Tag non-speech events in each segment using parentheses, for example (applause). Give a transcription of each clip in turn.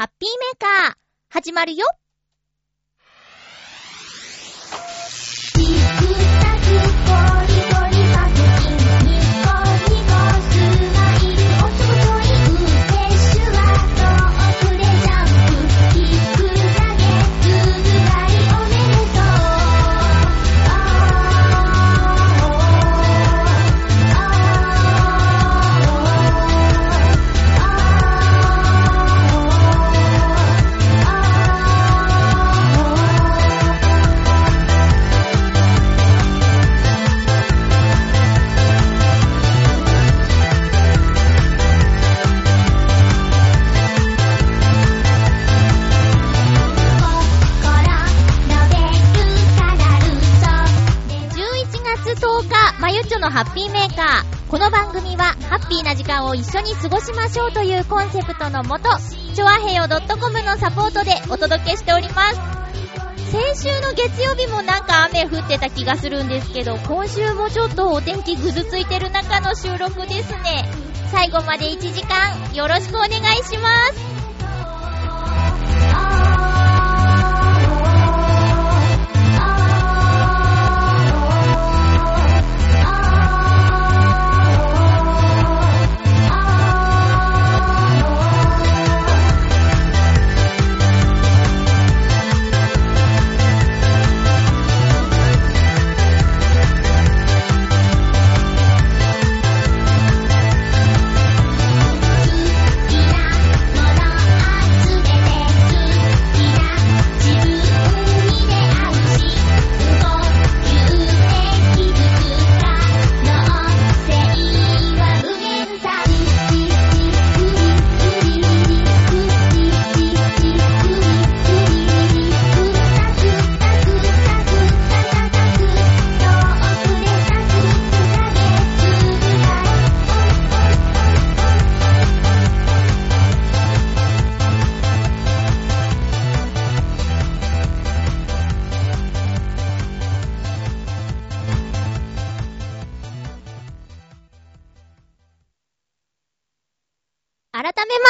ハッピーメーカー、始まるよ。ハッピーメーカー。この番組は、ハッピーな時間を一緒に過ごしましょうというコンセプトのもと、ちょあへよ .com のサポートでお届けしております。先週の月曜日もなんか雨降ってた気がするんですけど、今週もちょっとお天気ぐずついてる中の収録ですね。最後まで1時間よろしくお願いします。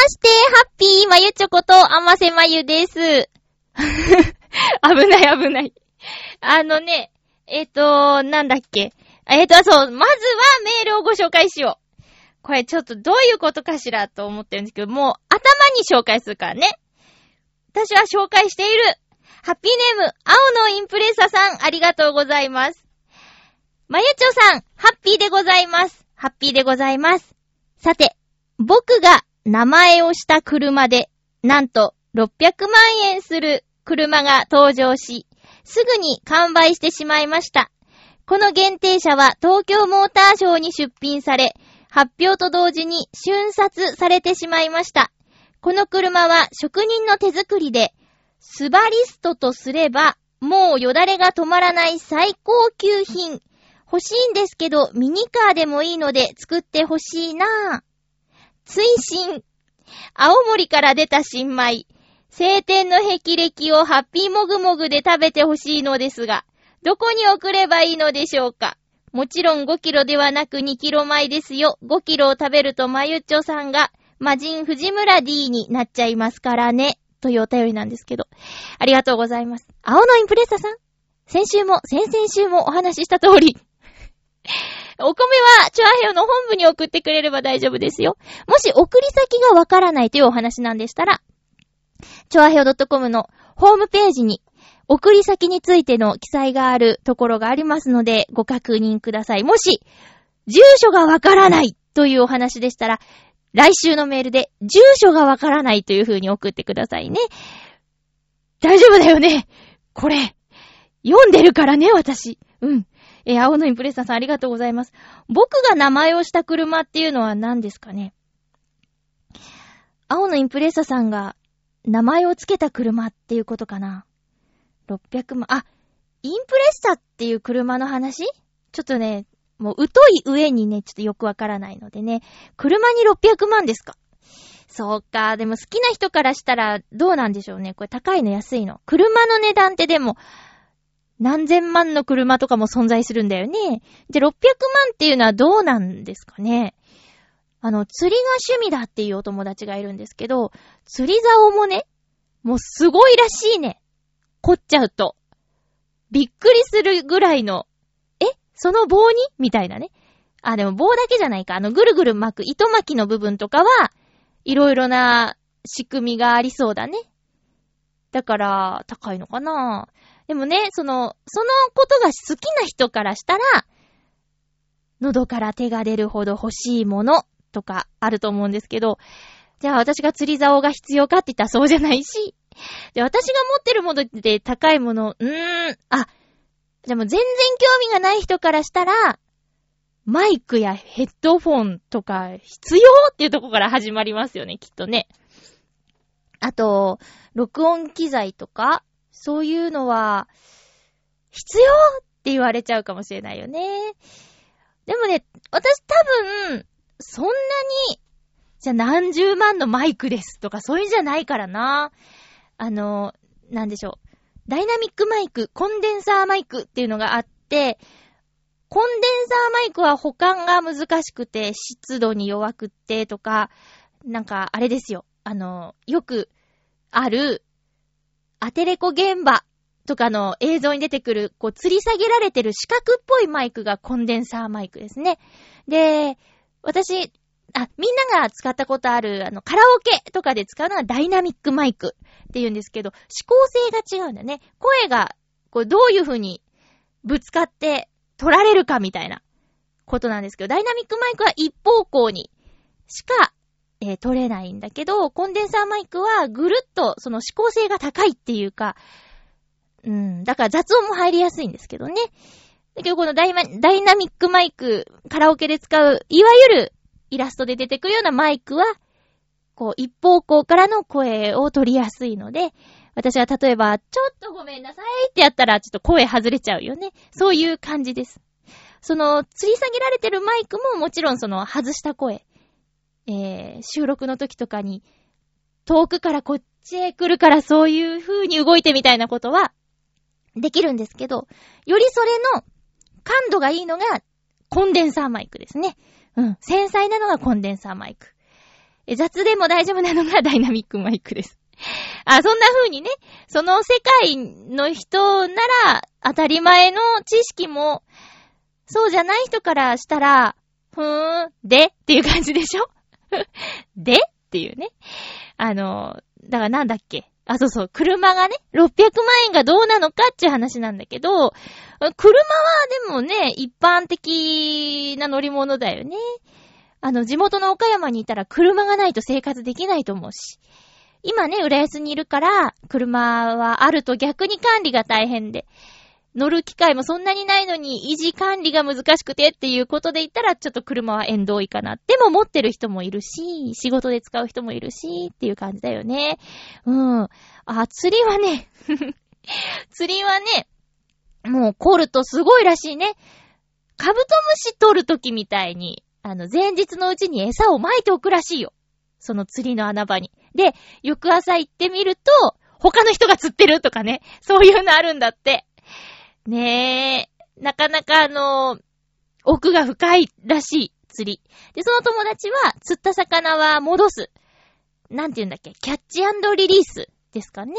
まして、ハッピーまゆちょこと、あませまゆです。(laughs) 危ない危ない。あのね、えっ、と、なんだっけ。えっ、と、そう、まずはメールをご紹介しよう。これちょっとどういうことかしらと思ってるんですけど、もう頭に紹介するからね。私は紹介している。ハッピーネーム、青のインプレッサさん、ありがとうございます。まゆちょさん、ハッピーでございます。ハッピーでございます。さて、僕が名前をした車で、なんと600万円する車が登場し、すぐに完売してしまいました。この限定車は東京モーターショーに出品され、発表と同時に瞬殺されてしまいました。この車は職人の手作りで、スバリストとすれば、もうよだれが止まらない最高級品。欲しいんですけど、ミニカーでもいいので作ってほしいなぁ。追伸。青森から出た新米。晴天の霹靂をハッピーもぐもぐで食べてほしいのですが、どこに送ればいいのでしょうか？もちろん5キロではなく2キロ米ですよ。5キロを食べるとまゆっちょさんが魔人藤村 D になっちゃいますからね。というお便りなんですけど。ありがとうございます。青のインプレッサさん。先週も、先々週もお話しした通り。(laughs) お米は、チュアヘヨの本部に送ってくれれば大丈夫ですよ。もし送り先がわからないというお話なんでしたら、チョアヘヨ .com のホームページに送り先についての記載があるところがありますので、ご確認ください。もし、住所がわからないというお話でしたら、来週のメールで、住所がわからないという風に送ってくださいね。大丈夫だよねこれ、読んでるからね、私。うん。えー青のインプレッサーさんありがとうございます。僕が名前をした車っていうのは何ですかね？青のインプレッサーさんが名前をつけた車っていうことかな ?600 万。あ、インプレッサーっていう車の話？ちょっとね、もう疎い上にね、ちょっとよくわからないのでね。車に600万ですか？そうか。でも好きな人からしたらどうなんでしょうね。これ高いの安いの。車の値段ってでも、何千万の車とかも存在するんだよね。じゃ600万っていうのはどうなんですかね。あの、釣りが趣味だっていうお友達がいるんですけど、釣り竿もね、もうすごいらしいね。凝っちゃうと。びっくりするぐらいの、え？その棒に？みたいなね。あ、でも棒だけじゃないか。あの、ぐるぐる巻く糸巻きの部分とかは、いろいろな仕組みがありそうだね。だから、高いのかなでもね、その、そのことが好きな人からしたら、喉から手が出るほど欲しいものとかあると思うんですけど、じゃあ私が釣り竿が必要かって言ったらそうじゃないし、で、私が持ってるもので高いもの、うーん、あ、でも全然興味がない人からしたら、マイクやヘッドフォンとか必要っていうとこから始まりますよね、きっとね。あと、録音機材とか、そういうのは、必要って言われちゃうかもしれないよね。でもね、私多分、そんなに、じゃあ何十万のマイクですとかそういうんじゃないからな。あの、なんでしょう。ダイナミックマイク、コンデンサーマイクっていうのがあって、コンデンサーマイクは保管が難しくて、湿度に弱くってとか、なんか、あれですよ。あの、よくある、アテレコ現場とかの映像に出てくる、こう、吊り下げられてる四角っぽいマイクがコンデンサーマイクですね。で、私、あ、みんなが使ったことある、あの、カラオケとかで使うのはダイナミックマイクって言うんですけど、指向性が違うんだね。声が、こう、どういう風にぶつかって取られるかみたいなことなんですけど、ダイナミックマイクは一方向にしか、えー、取れないんだけど、コンデンサーマイクはぐるっとその指向性が高いっていうか、うん、だから雑音も入りやすいんですけどね。だけどこのダイダイナミックマイク、カラオケで使う、いわゆるイラストで出てくるようなマイクは、こう一方向からの声を取りやすいので、私は例えば、ちょっとごめんなさいってやったら、ちょっと声外れちゃうよね。そういう感じです。その、吊り下げられてるマイクももちろんその、外した声。えー、収録の時とかに、遠くからこっちへ来るからそういう風に動いてみたいなことは、できるんですけど、よりそれの感度がいいのが、コンデンサーマイクですね。うん。繊細なのがコンデンサーマイク。雑でも大丈夫なのがダイナミックマイクです。あ、そんな風にね、その世界の人なら当たり前の知識も、そうじゃない人からしたら、ふーん、でっていう感じでしょ？(laughs) で？っていうね。あの、だからなんだっけ？あ、そうそう、車がね、600万円がどうなのかっていう話なんだけど、車はでもね、一般的な乗り物だよね。あの、地元の岡山にいたら車がないと生活できないと思うし。今ね、浦安にいるから、車はあると逆に管理が大変で、乗る機会もそんなにないのに維持管理が難しくてっていうことで言ったらちょっと車は縁遠いかな。でも持ってる人もいるし、仕事で使う人もいるしっていう感じだよね。うん。あ、釣りはね (laughs) 釣りはね、もう凝るとすごいらしいね。カブトムシ取るときみたいに、あの、前日のうちに餌を撒いておくらしいよ。その釣りの穴場に。で、翌朝行ってみると、他の人が釣ってるとかね、そういうのあるんだって。ねえ、なかなかあの、奥が深いらしい釣り。で、その友達は、釣った魚は戻す。なんて言うんだっけ？キャッチリリースですかね。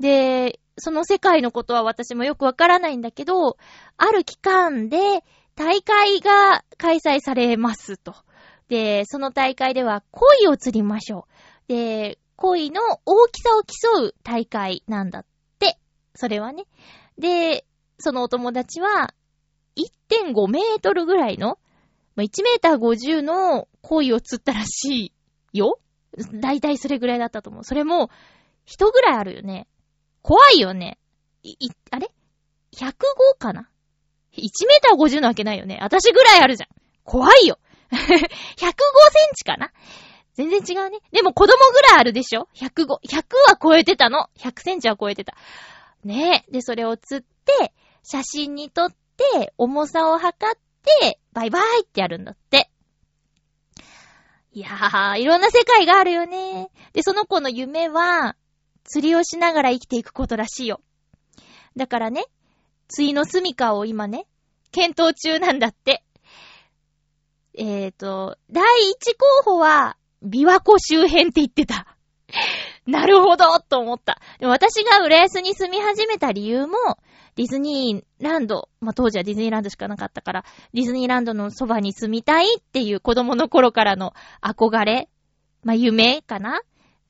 で、その世界のことは私もよくわからないんだけど、ある期間で大会が開催されますと。で、その大会では鯉を釣りましょう。で、鯉の大きさを競う大会なんだって。それはね。で、そのお友達は、1.5メートルぐらいの、ま1メーター50の鯉を釣ったらしいよだいたいそれぐらいだったと思う。それも、人ぐらいあるよね。怖いよね。い、い、あれ ?105 かな ?1 メーター50なわけないよね。私ぐらいあるじゃん。怖いよ。(laughs) 105センチかな？全然違うね。でも子供ぐらいあるでしょ ?105。100は超えてたの。100センチは超えてた。ねえ。で、それを釣って、写真に撮って、重さを測って、バイバイってやるんだって。いやー、いろんな世界があるよね。で、その子の夢は、釣りをしながら生きていくことらしいよ。だからね、釣りの住みかを今ね、検討中なんだって。えっ、ー、と、第一候補は、琵琶湖周辺って言ってた。(laughs) なるほどと思った。私が浦安に住み始めた理由も、ディズニーランド、まあ、当時はディズニーランドしかなかったから、ディズニーランドのそばに住みたいっていう子供の頃からの憧れ、まあ、夢かな？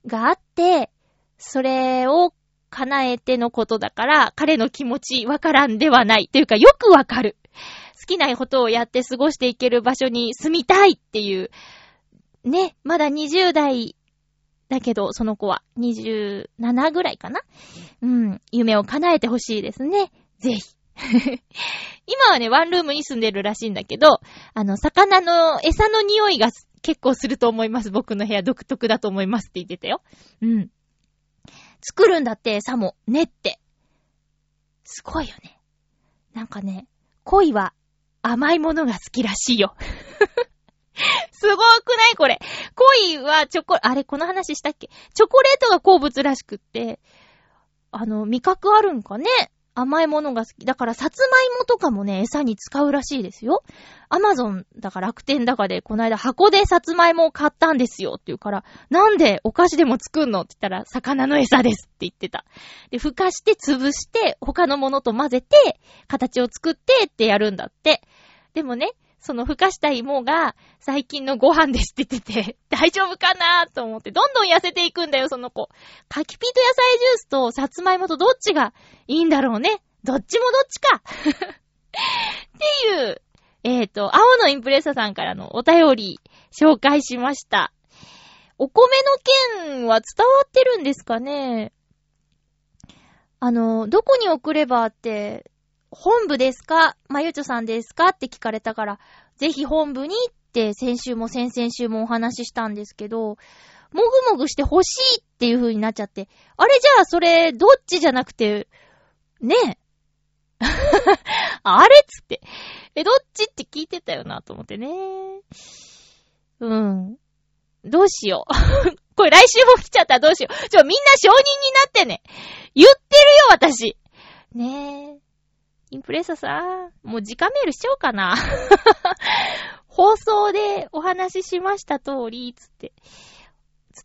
があって、それを叶えてのことだから、彼の気持ちわからんではない。というか、よくわかる。好きなことをやって過ごしていける場所に住みたいっていう、ね、まだ20代だけど、その子は27ぐらいかな？うん、夢を叶えてほしいですね。ぜひ。(laughs) 今はね、ワンルームに住んでるらしいんだけど、あの、魚の餌の匂いが結構すると思います。僕の部屋独特だと思いますって言ってたよ。うん。作るんだって、餌も、練って。すごいよね。なんかね、恋は甘いものが好きらしいよ。(laughs) すごくないこれ。恋はチョコ、あれ、この話したっけ？チョコレートが好物らしくって、あの、味覚あるんかね？甘いものが好き。だから、さつまいもとかもね、餌に使うらしいですよ。アマゾンだか楽天だかで、この間箱でさつまいもを買ったんですよって言うから、なんでお菓子でも作んのって言ったら、魚の餌ですって言ってた。で、ふかして潰して、他のものと混ぜて、形を作ってってやるんだって。でもね、そのふかした芋が最近のご飯ですって言ってて、(laughs) 大丈夫かなと思って、どんどん痩せていくんだよ、その子。柿ピート野菜ジュースとさつまいもとどっちがいいんだろうね。どっちもどっちか (laughs) っていう、えっ、ー、と、青のインプレッサさんからのお便り紹介しました。お米の件は伝わってるんですかね？あの、どこに送ればって、本部ですか？まゆちょさんですか？って聞かれたから、ぜひ本部にって先週も先々週もお話ししたんですけど、もぐもぐして欲しいっていう風になっちゃって、あれじゃあそれ、どっちじゃなくて、ねえ。(laughs) あれっつって。え、どっちって聞いてたよなと思ってね。うん。どうしよう。(laughs) これ来週も来ちゃったらどうしよう。ちょ、みんな承認になってね。言ってるよ、私。ねえ。インプレッサさん、もう時間メールしちゃおうかな。(laughs) 放送でお話ししました通り、つって。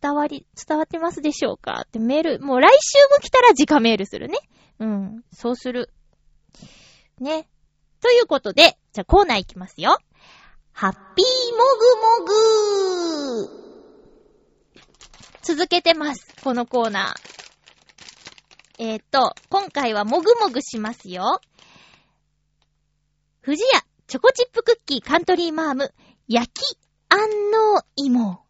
伝わり、伝わってますでしょうか？ってメール、もう来週も来たら時間メールするね。うん、そうする。ね。ということで、じゃあコーナーいきますよ。ハッピーもぐもぐ続けてます、このコーナー。えっ、と、今回はもぐもぐしますよ。富士屋チョコチップクッキーカントリーマーム焼き安納芋。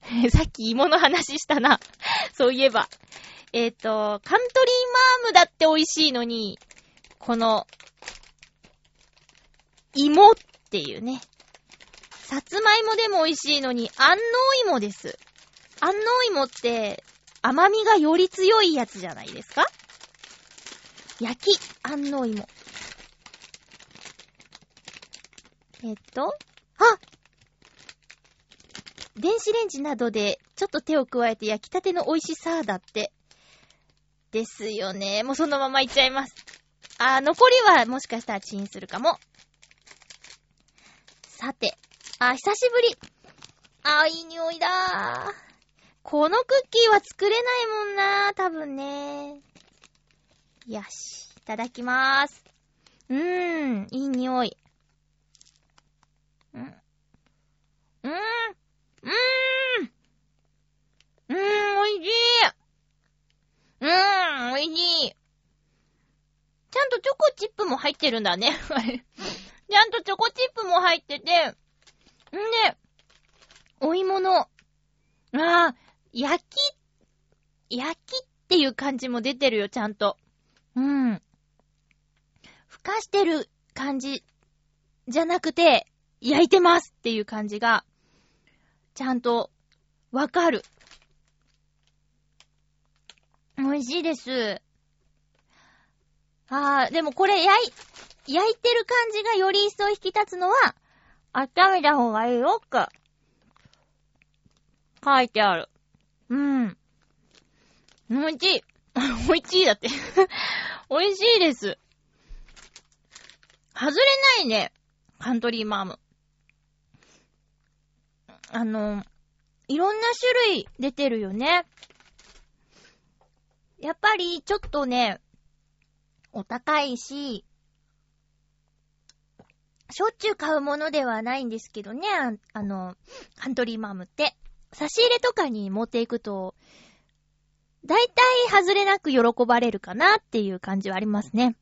(laughs) さっき芋の話したな。(laughs) そういえば。えっ、ー、と、カントリーマームだって美味しいのに、この、芋っていうね。さつまいもでも美味しいのに、安納芋です。安納芋って、甘みがより強いやつじゃないですか？焼き安納芋。えっと、あ電子レンジなどでちょっと手を加えて焼きたての美味しさだって。ですよね。もうそのままいっちゃいます。あ、残りはもしかしたらチンするかも。さて。あ、久しぶり。あ、いい匂いだこのクッキーは作れないもんな多分ね。よし。いただきまーす。うーん、いい匂い。うん。うーん。うーん。うーん、おいしい。うーん、おいしい。ちゃんとチョコチップも入ってるんだね。(laughs) ちゃんとチョコチップも入ってて、んで、お芋の、ああ、焼き、焼きっていう感じも出てるよ、ちゃんと。うん。ふかしてる感じじゃなくて、焼いてますっていう感じが、ちゃんとわかる。美味しいです。あー、でもこれ焼い、焼いてる感じがより一層引き立つのは、温めた方がいいよく、書いてある。うん。美味しい。(laughs) 美味しいだって (laughs) 美味しいです。外れないね。カントリーマーム。あの、いろんな種類出てるよね。やっぱり、ちょっとね、お高いし、しょっちゅう買うものではないんですけどね、あの、カントリーマームって。差し入れとかに持っていくと、だいたい外れなく喜ばれるかなっていう感じはありますね。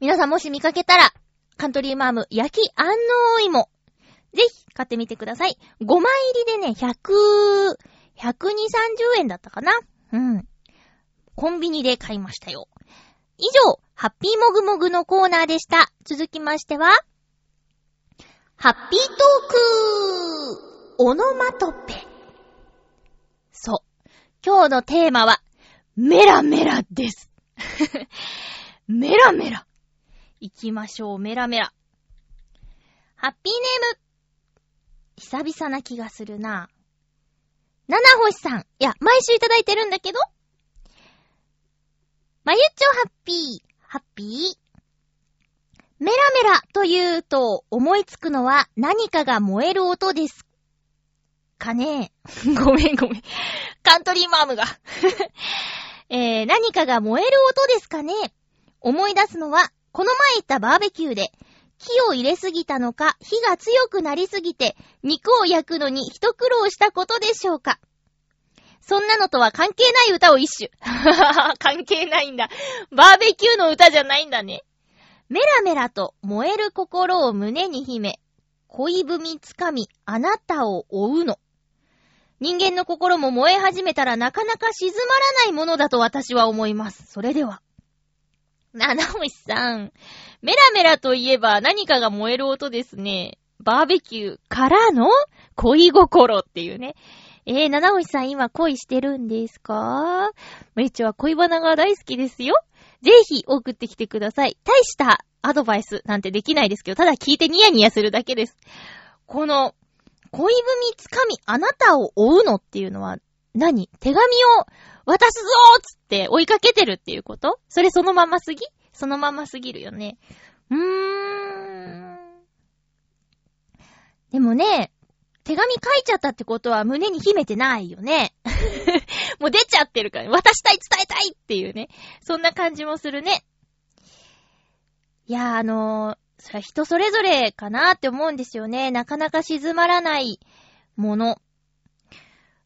皆さんもし見かけたら、カントリーマーム焼き安納芋。ぜひ買ってみてください。5枚入りでね、100、1230円だったかな？うん。コンビニで買いましたよ。以上、ハッピーもぐもぐのコーナーでした。続きましては、ハッピートークオノマトペ。そう。今日のテーマは、メラメラです。(laughs) メラメラ。行きましょう、メラメラ。ハッピーネーム。久々な気がするな。七星さん。いや、毎週いただいてるんだけどまゆっちょハッピー、ハッピー。メラメラというと思いつくのは何かが燃える音ですかね (laughs) ごめんごめん。カントリーマームが (laughs) えー、何かが燃える音ですかね思い出すのは、この前行ったバーベキューで、火を入れすぎたのか、火が強くなりすぎて、肉を焼くのに一苦労したことでしょうかそんなのとは関係ない歌を一首。(laughs) 関係ないんだ。バーベキューの歌じゃないんだね。メラメラと燃える心を胸に秘め、恋文つかみ、あなたを追うの。人間の心も燃え始めたらなかなか静まらないものだと私は思います。それでは。七星さん。メラメラといえば何かが燃える音ですね。バーベキューからの恋心っていうね。えー、七星さん今恋してるんですか？まゆちは恋バナが大好きですよ。ぜひ送ってきてください。大したアドバイスなんてできないですけど、ただ聞いてニヤニヤするだけです。この、恋文つかみ、あなたを追うのっていうのは何、手紙を渡すぞーつって追いかけてるっていうこと？それそのまますぎ？そのまますぎるよね。うーん。でもね、手紙書いちゃったってことは胸に秘めてないよね。(laughs) もう出ちゃってるから、渡したい伝えたいっていうね。そんな感じもするね。いや、あのー、それは人それぞれかなって思うんですよね。なかなか静まらないもの。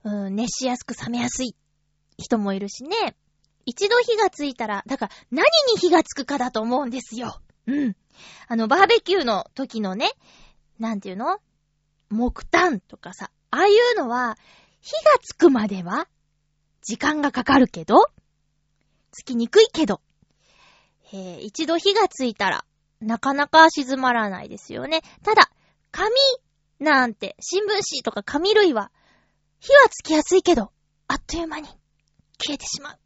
うん、熱しやすく冷めやすい人もいるしね。一度火がついたら、だから何に火がつくかだと思うんですよ。うん。あの、バーベキューの時のね、なんていうの？木炭とかさ、ああいうのは、火がつくまでは、時間がかかるけど、つきにくいけど、えー、一度火がついたら、なかなか静まらないですよね。ただ、紙なんて、新聞紙とか紙類は、火はつきやすいけど、あっという間に消えてしまう。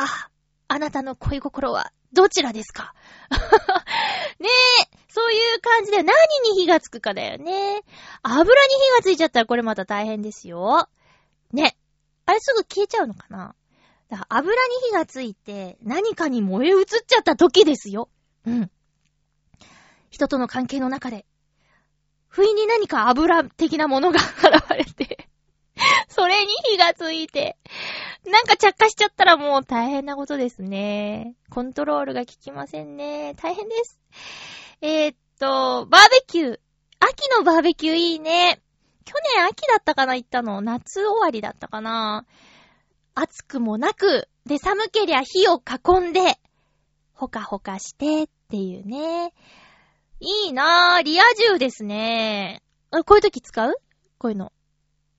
ああ、なたの恋心はどちらですか？(laughs) ねえ、そういう感じで何に火がつくかだよね。油に火がついちゃったらこれまた大変ですよ。ね。あれすぐ消えちゃうのかな？だから油に火がついて何かに燃え移っちゃった時ですよ。うん。人との関係の中で、不意に何か油的なものが (laughs) 現れてそれに火がついて、なんか着火しちゃったらもう大変なことですね。コントロールが効きませんね。大変です。えー、っと、バーベキュー。秋のバーベキューいいね。去年秋だったかな行ったの。夏終わりだったかな。暑くもなく、で、寒けりゃ火を囲んで、ほかほかしてっていうね。いいなぁ。リア充ですね。こういう時使う？こういうの。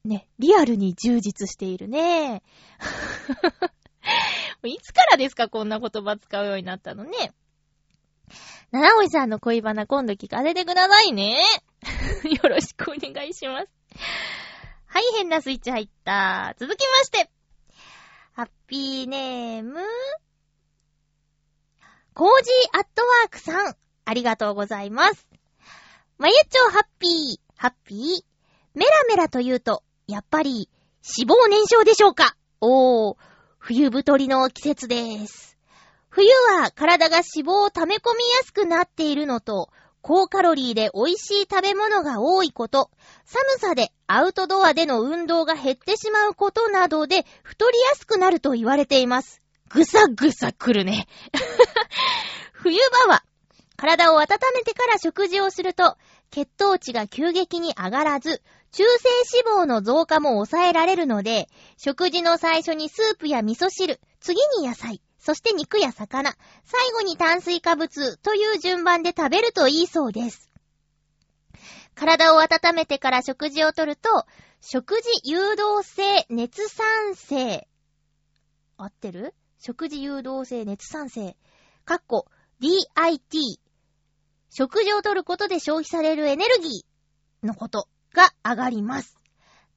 ね、リアルに充実しているね。(laughs) いつからですかこんな言葉使うようになったのね。七尾さんの恋バナ今度聞かせてくださいね。(laughs) よろしくお願いします。はい、変なスイッチ入った。続きまして。ハッピーネーム。コージーアットワークさん。ありがとうございます。まゆちょハッピー、ハッピー。メラメラというと、やっぱり、脂肪燃焼でしょうか？おー、冬太りの季節です。冬は体が脂肪を溜め込みやすくなっているのと、高カロリーで美味しい食べ物が多いこと、寒さでアウトドアでの運動が減ってしまうことなどで太りやすくなると言われています。ぐさぐさ来るね。(laughs) 冬場は体を温めてから食事をすると血糖値が急激に上がらず、中性脂肪の増加も抑えられるので、食事の最初にスープや味噌汁、次に野菜、そして肉や魚、最後に炭水化物という順番で食べるといいそうです。体を温めてから食事をとると、食事誘導性熱産性。合ってる？食事誘導性熱産性。かっこ DIT。食事をとることで消費されるエネルギーのことが上がります。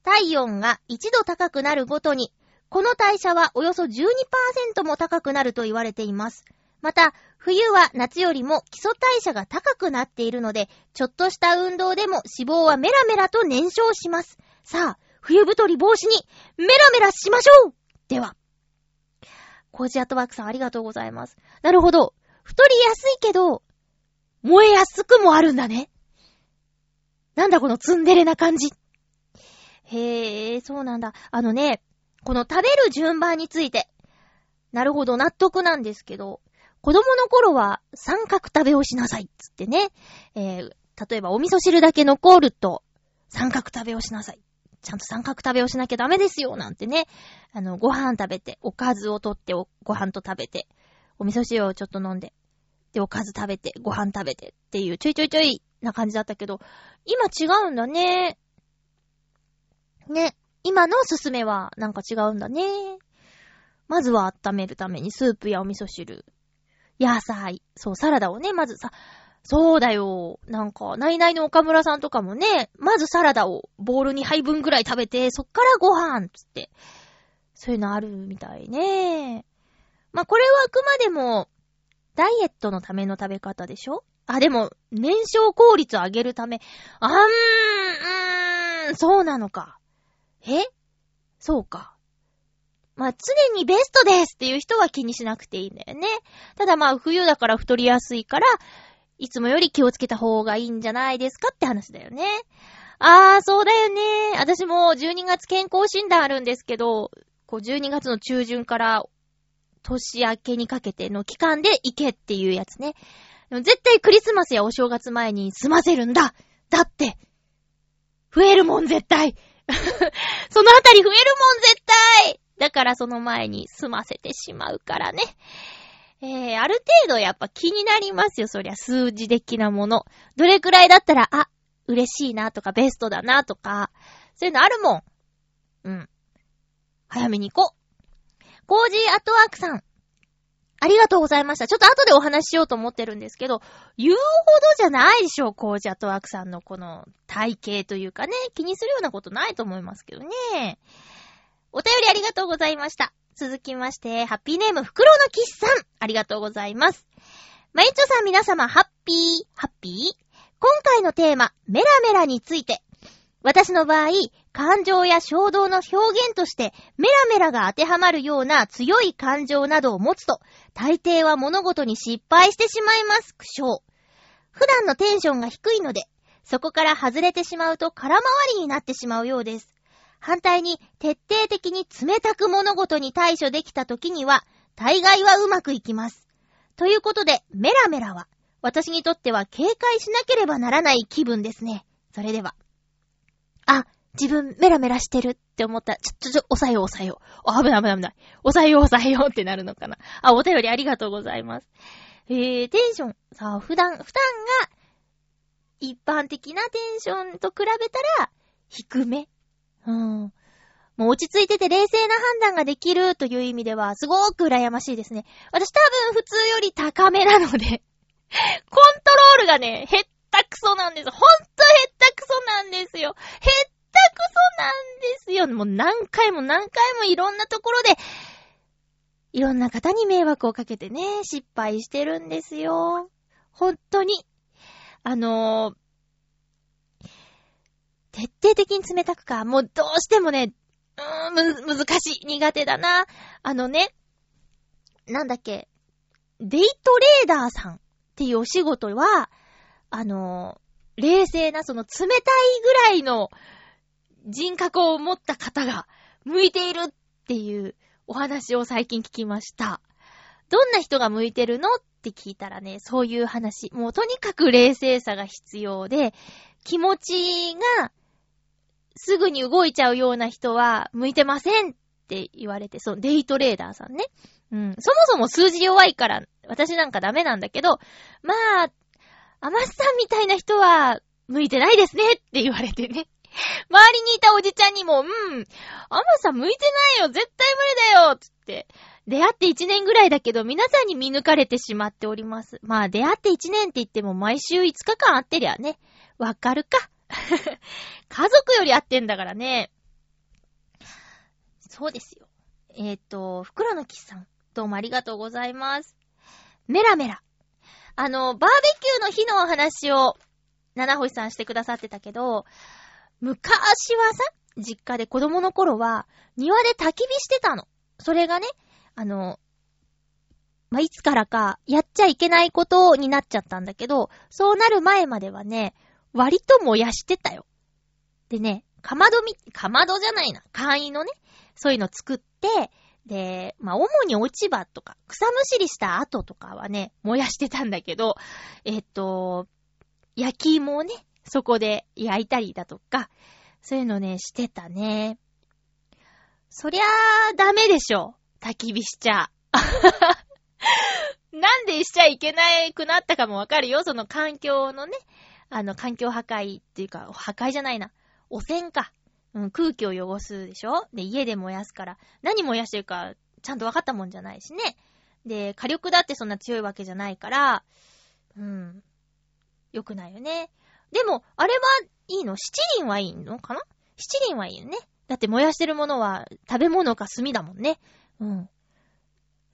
体温が1度高くなるごとに、この代謝はおよそ12%も高くなると言われています。また、冬は夏よりも基礎代謝が高くなっているので、ちょっとした運動でも脂肪はメラメラと燃焼します。さあ、冬太り防止にメラメラしましょうでは。コージアットワークさんありがとうございます。なるほど。太りやすいけど、燃えやすくもあるんだね。なんだこのツンデレな感じ。へえ、そうなんだ。あのね、この食べる順番について。なるほど、納得なんですけど、子供の頃は三角食べをしなさいっつってね。えー、例えばお味噌汁だけ残ると三角食べをしなさい。ちゃんと三角食べをしなきゃダメですよ、なんてね。あの、ご飯食べて、おかずをとっておご飯と食べて、お味噌汁をちょっと飲んで、で、おかず食べて、ご飯食べてっていう、ちょいちょいちょいな感じだったけど、今違うんだね。ね。今のおすすめはなんか違うんだね。まずは温めるためにスープやお味噌汁、野菜、そう、サラダをね、まずさ、そうだよ。なんか、ナイナイの岡村さんとかもね、まずサラダをボール2杯分ぐらい食べて、そっからご飯つって。そういうのあるみたいね。まあ、これはあくまでも、ダイエットのための食べ方でしょあ、でも、燃焼効率を上げるため、あーん、うーん、そうなのか。え？そうか。まあ、常にベストですっていう人は気にしなくていいんだよね。ただまあ、冬だから太りやすいから、いつもより気をつけた方がいいんじゃないですかって話だよね。あー、そうだよね。私も12月健康診断あるんですけど、こう12月の中旬から年明けにかけての期間で行けっていうやつね。でも絶対クリスマスやお正月前に済ませるんだだって増えるもん絶対 (laughs) そのあたり増えるもん絶対だからその前に済ませてしまうからね。えー、ある程度やっぱ気になりますよ、そりゃ数字的なもの。どれくらいだったら、あ、嬉しいなとかベストだなとか、そういうのあるもん。うん。早めに行こう。コージーアットワークさん。ありがとうございました。ちょっと後でお話ししようと思ってるんですけど、言うほどじゃないでしょう、コージーアクさんのこの体型というかね、気にするようなことないと思いますけどね。お便りありがとうございました。続きまして、ハッピーネーム、フクロウのキスさん。ありがとうございます。まゆちょさん皆様、ハッピー、ハッピー今回のテーマ、メラメラについて。私の場合、感情や衝動の表現として、メラメラが当てはまるような強い感情などを持つと、大抵は物事に失敗してしまいます、苦笑。普段のテンションが低いので、そこから外れてしまうと空回りになってしまうようです。反対に、徹底的に冷たく物事に対処できた時には、大概はうまくいきます。ということで、メラメラは、私にとっては警戒しなければならない気分ですね。それでは。あ、自分メラメラしてるって思ったら、ちょ、ちょ、ちょ、抑えよう抑えよう。あ、危ない危ない危ない。抑えよう抑えようってなるのかな。あ、お便りありがとうございます。えー、テンション、さあ、普段、普段が、一般的なテンションと比べたら、低め。うん。もう落ち着いてて冷静な判断ができるという意味では、すごく羨ましいですね。私多分普通より高めなので (laughs) コントロールがね、へったくそなんです。ほんとへったくそなんですよ。へよ。もう何回も何回もいろんなところで、いろんな方に迷惑をかけてね、失敗してるんですよ。ほんとに。あの徹底的に冷たくか。もうどうしてもね、うーん、む、難しい。苦手だな。あのね、なんだっけ、デイトレーダーさんっていうお仕事は、あの、冷静な、その冷たいぐらいの人格を持った方が向いているっていうお話を最近聞きました。どんな人が向いてるのって聞いたらね、そういう話。もうとにかく冷静さが必要で、気持ちがすぐに動いちゃうような人は向いてませんって言われて、そのデイトレーダーさんね。うん。そもそも数字弱いから、私なんかダメなんだけど、まあ、アマスさんみたいな人は向いてないですねって言われてね。周りにいたおじちゃんにも、うん、アマさ向いてないよ絶対無理だよつって、出会って1年ぐらいだけど、皆さんに見抜かれてしまっております。まあ、出会って1年って言っても毎週5日間会ってりゃね、わかるか。(laughs) 家族より会ってんだからね。そうですよ。えっ、ー、と、袋のキスさん、どうもありがとうございます。メラメラ。あの、バーベキューの日のお話を、七星さんしてくださってたけど、昔はさ、実家で子供の頃は、庭で焚き火してたの。それがね、あの、まあ、いつからか、やっちゃいけないことになっちゃったんだけど、そうなる前まではね、割と燃やしてたよ。でね、かまどみ、かまどじゃないな、簡易のね、そういうの作って、で、まあ、主に落ち葉とか、草むしりした後とかはね、燃やしてたんだけど、えっと、焼き芋をね、そこで焼いたりだとか、そういうのね、してたね。そりゃあ、ダメでしょ。焚き火しちゃ。(laughs) なんでしちゃいけなくなったかもわかるよ。その環境のね、あの、環境破壊っていうか、破壊じゃないな。汚染か。うん、空気を汚すでしょで、家で燃やすから。何燃やしてるか、ちゃんと分かったもんじゃないしね。で、火力だってそんな強いわけじゃないから、うん。良くないよね。でも、あれはいいの？七輪はいいのかな？七輪はいいよね。だって燃やしてるものは食べ物か炭だもんね。うん。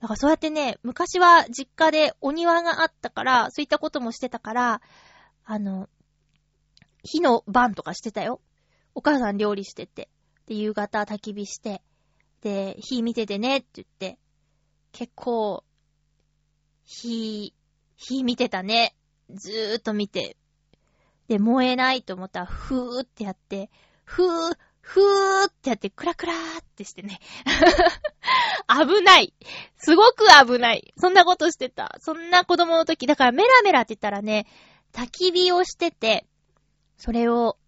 だからそうやってね、昔は実家でお庭があったから、そういったこともしてたから、あの、火の晩とかしてたよ。お母さん料理してて。で、夕方焚き火して。で、火見ててねって言って。結構、火、火見てたね。ずーっと見て。で、燃えないと思ったら、ふーってやって、ふー、ふーってやって、クラクラーってしてね。(laughs) 危ない。すごく危ない。そんなことしてた。そんな子供の時。だからメラメラって言ったらね、焚き火をしてて、それを、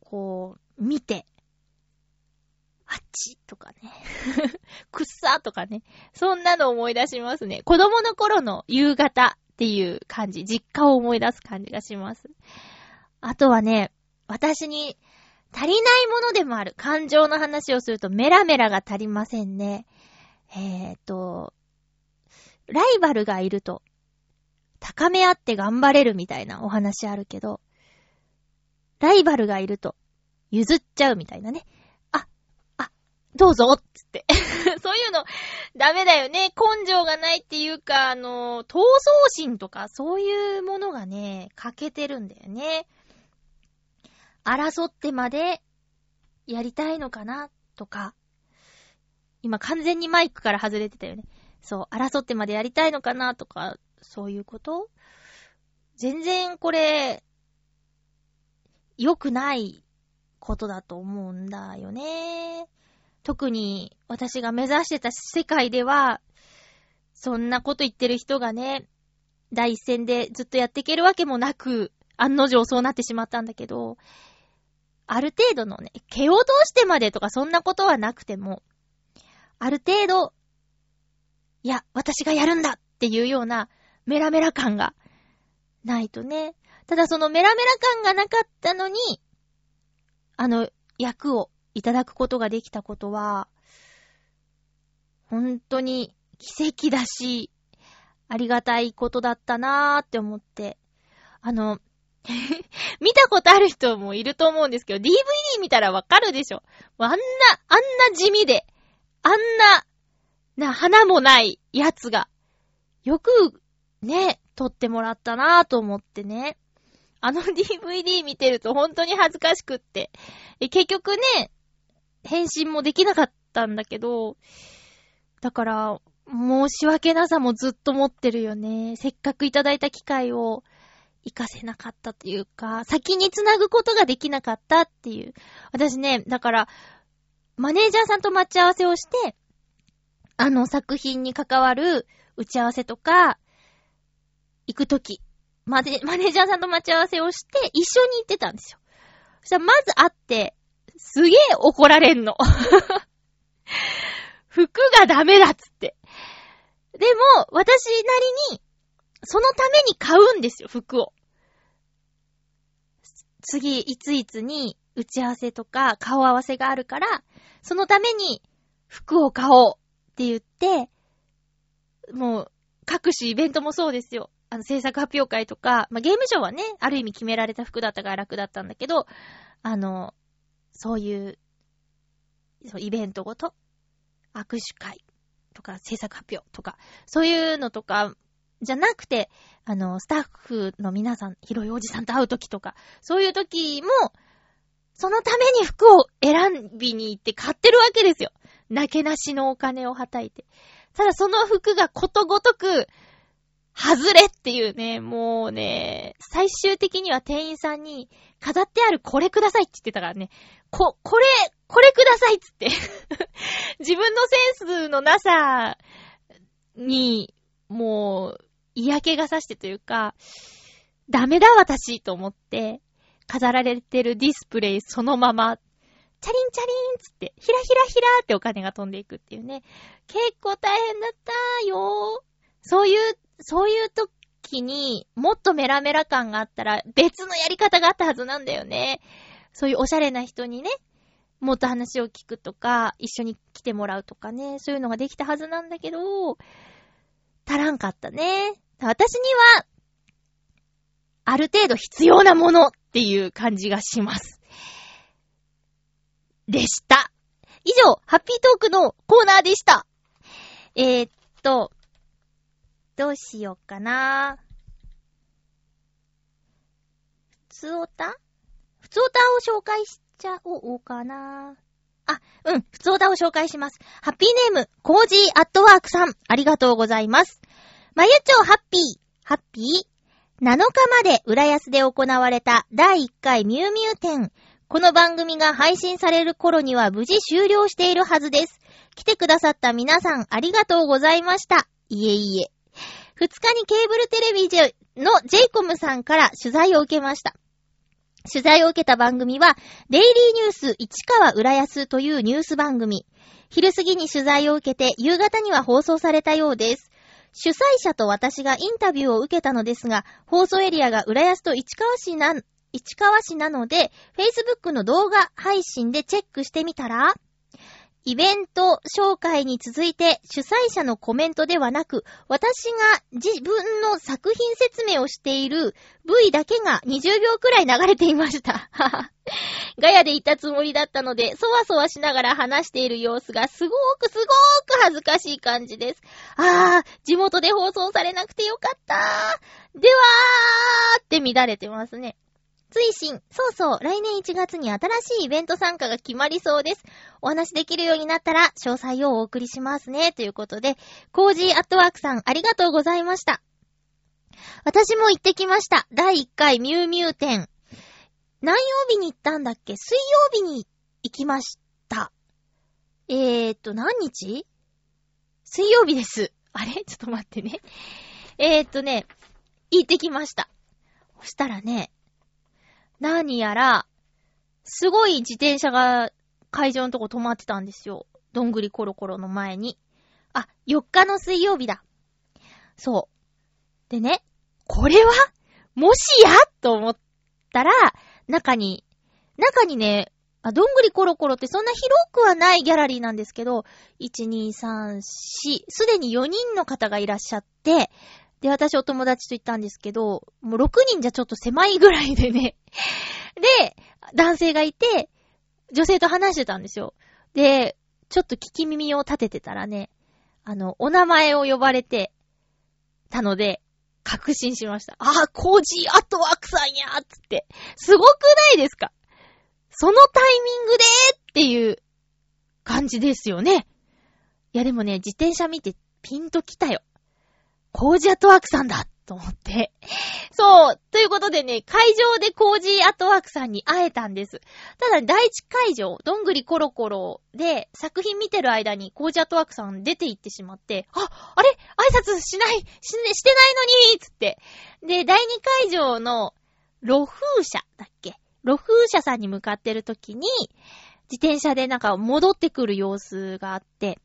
こう、見て、あっちとかね。(laughs) くっさとかね。そんなの思い出しますね。子供の頃の夕方っていう感じ。実家を思い出す感じがします。あとはね、私に足りないものでもある。感情の話をするとメラメラが足りませんね。えーと、ライバルがいると、高め合って頑張れるみたいなお話あるけど、ライバルがいると、譲っちゃうみたいなね。あ、あ、どうぞつって。(laughs) そういうの、ダメだよね。根性がないっていうか、あの、闘争心とか、そういうものがね、欠けてるんだよね。争ってまでやりたいのかなとか、今完全にマイクから外れてたよね。そう、争ってまでやりたいのかなとか、そういうこと全然これ、良くないことだと思うんだよね。特に私が目指してた世界では、そんなこと言ってる人がね、第一線でずっとやっていけるわけもなく、案の定そうなってしまったんだけど、ある程度のね、蹴落としてまでとかそんなことはなくても、ある程度、いや、私がやるんだっていうようなメラメラ感がないとね。ただそのメラメラ感がなかったのに、あの役をいただくことができたことは、本当に奇跡だし、ありがたいことだったなーって思って。あの、(laughs) 見たことある人もいると思うんですけど、DVD 見たらわかるでしょ。あんな、あんな地味で、あんな、な、花もないやつが、よく、ね、撮ってもらったなぁと思ってね。あの DVD 見てると本当に恥ずかしくって。結局ね、返信もできなかったんだけど、だから、申し訳なさもずっと持ってるよね。せっかくいただいた機会を活かせなかったというか、先につなぐことができなかったっていう。私ね、だから、マネージャーさんと待ち合わせをして、あの作品に関わる打ち合わせとか、行くとき、マネマネージャーさんと待ち合わせをして、一緒に行ってたんですよ。そしたらまず会って、すげえ怒られんの。(laughs) 服がダメだっつって。でも、私なりに、そのために買うんですよ、服を。次、いついつに打ち合わせとか顔合わせがあるから、そのために服を買おうって言って、もう、各種イベントもそうですよ。あの、制作発表会とか、まあ、ゲームショーはね、ある意味決められた服だったから楽だったんだけど、あの、そういう、そうイベントごと、握手会とか制作発表とか、そういうのとか、じゃなくて、あの、スタッフの皆さん、広いおじさんと会うときとか、そういうときも、そのために服を選びに行って買ってるわけですよ。なけなしのお金をはたいて。ただその服がことごとく、外れっていうね、もうね、最終的には店員さんに、飾ってあるこれくださいって言ってたからね、こ、これ、これくださいっつって (laughs) 自分のセンスのなさに、もう、嫌気がさしてというか、ダメだ私と思って、飾られてるディスプレイそのまま、チャリンチャリンつって、ひらひらひらってお金が飛んでいくっていうね。結構大変だったよそういう、そういう時にもっとメラメラ感があったら別のやり方があったはずなんだよね。そういうおしゃれな人にね、もっと話を聞くとか、一緒に来てもらうとかね、そういうのができたはずなんだけど、足らんかったね。私には、ある程度必要なものっていう感じがします。でした。以上、ハッピートークのコーナーでした。えー、っと、どうしようかな。普通おた普通おたを紹介しちゃおうかな。あ、うん、普通おたを紹介します。ハッピーネーム、コージーアットワークさん、ありがとうございます。まゆちょハッピー、ハッピー ?7 日まで浦安で行われた第1回ミュウミュウ展。この番組が配信される頃には無事終了しているはずです。来てくださった皆さんありがとうございました。いえいえ。2日にケーブルテレビの j イコムさんから取材を受けました。取材を受けた番組は、デイリーニュース市川浦安というニュース番組。昼過ぎに取材を受けて、夕方には放送されたようです。主催者と私がインタビューを受けたのですが、放送エリアが浦安と市川市な、市川市なので、Facebook の動画配信でチェックしてみたら、イベント紹介に続いて主催者のコメントではなく、私が自分の作品説明をしている V だけが20秒くらい流れていました。(laughs) ガヤで言ったつもりだったので、そわそわしながら話している様子がすごーくすごーく恥ずかしい感じです。あー、地元で放送されなくてよかったー。ではーって乱れてますね。追伸、そうそう、来年1月に新しいイベント参加が決まりそうです。お話できるようになったら、詳細をお送りしますね。ということで、コージーアットワークさん、ありがとうございました。私も行ってきました。第1回ミュウミュウ展。何曜日に行ったんだっけ？水曜日に行きました。えーと、何日？水曜日です。あれ？ちょっと待ってね。えーとね、行ってきました。そしたらね、何やら、すごい自転車が会場のとこ止まってたんですよ。どんぐりコロコロの前に。あ、4日の水曜日だ。そう。でね、これは？もしや？と思ったら、中に、中にね、あ、どんぐりコロコロってそんな広くはないギャラリーなんですけど、1、2、3、4、すでに4人の方がいらっしゃって、で、私お友達と行ったんですけど、もう6人じゃちょっと狭いぐらいでね。で、男性がいて、女性と話してたんですよ。で、ちょっと聞き耳を立ててたらね、あの、お名前を呼ばれてたので、確信しました。ああ、コージーアットワークさんやーつって。すごくないですか？そのタイミングでっていう感じですよね。いやでもね、自転車見てピンと来たよ。コージアットワークさんだと思って。そう。ということでね、会場でコージーアトワークさんに会えたんです。ただ、第一会場、どんぐりコロコロで作品見てる間にコージーアトワークさん出て行ってしまって、あ、あれ？挨拶しない、し、してないのにつって。で、第二会場の露風車だっけ？露風車さんに向かってる時に、自転車でなんか戻ってくる様子があって、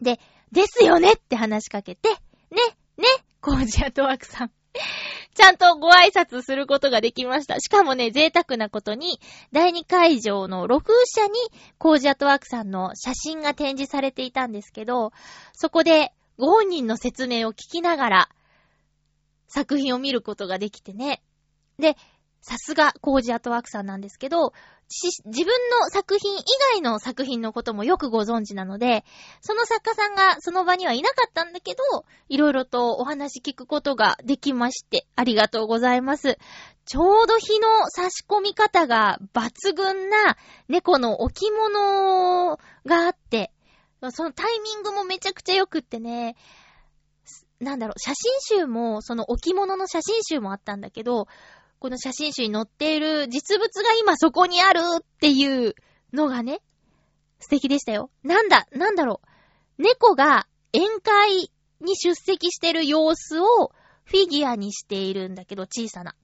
で、ですよねって話しかけて、ね、ね、コージアトワークさん。(laughs) ちゃんとご挨拶することができました。しかもね、贅沢なことに、第2会場の6社にコージアトワークさんの写真が展示されていたんですけど、そこでご本人の説明を聞きながら、作品を見ることができてね。で、さすがコージアートワークさんなんですけど、自分の作品以外の作品のこともよくご存知なので、その作家さんがその場にはいなかったんだけど、いろいろとお話聞くことができまして、ありがとうございます。ちょうど日の差し込み方が抜群な猫の置物があって、そのタイミングもめちゃくちゃ良くってね、なんだろう、写真集も、その置物の写真集もあったんだけど、この写真集に載っている実物が今そこにあるっていうのがね、素敵でしたよ。なんだ、なんだろう。猫が宴会に出席してる様子をフィギュアにしているんだけど、小さな。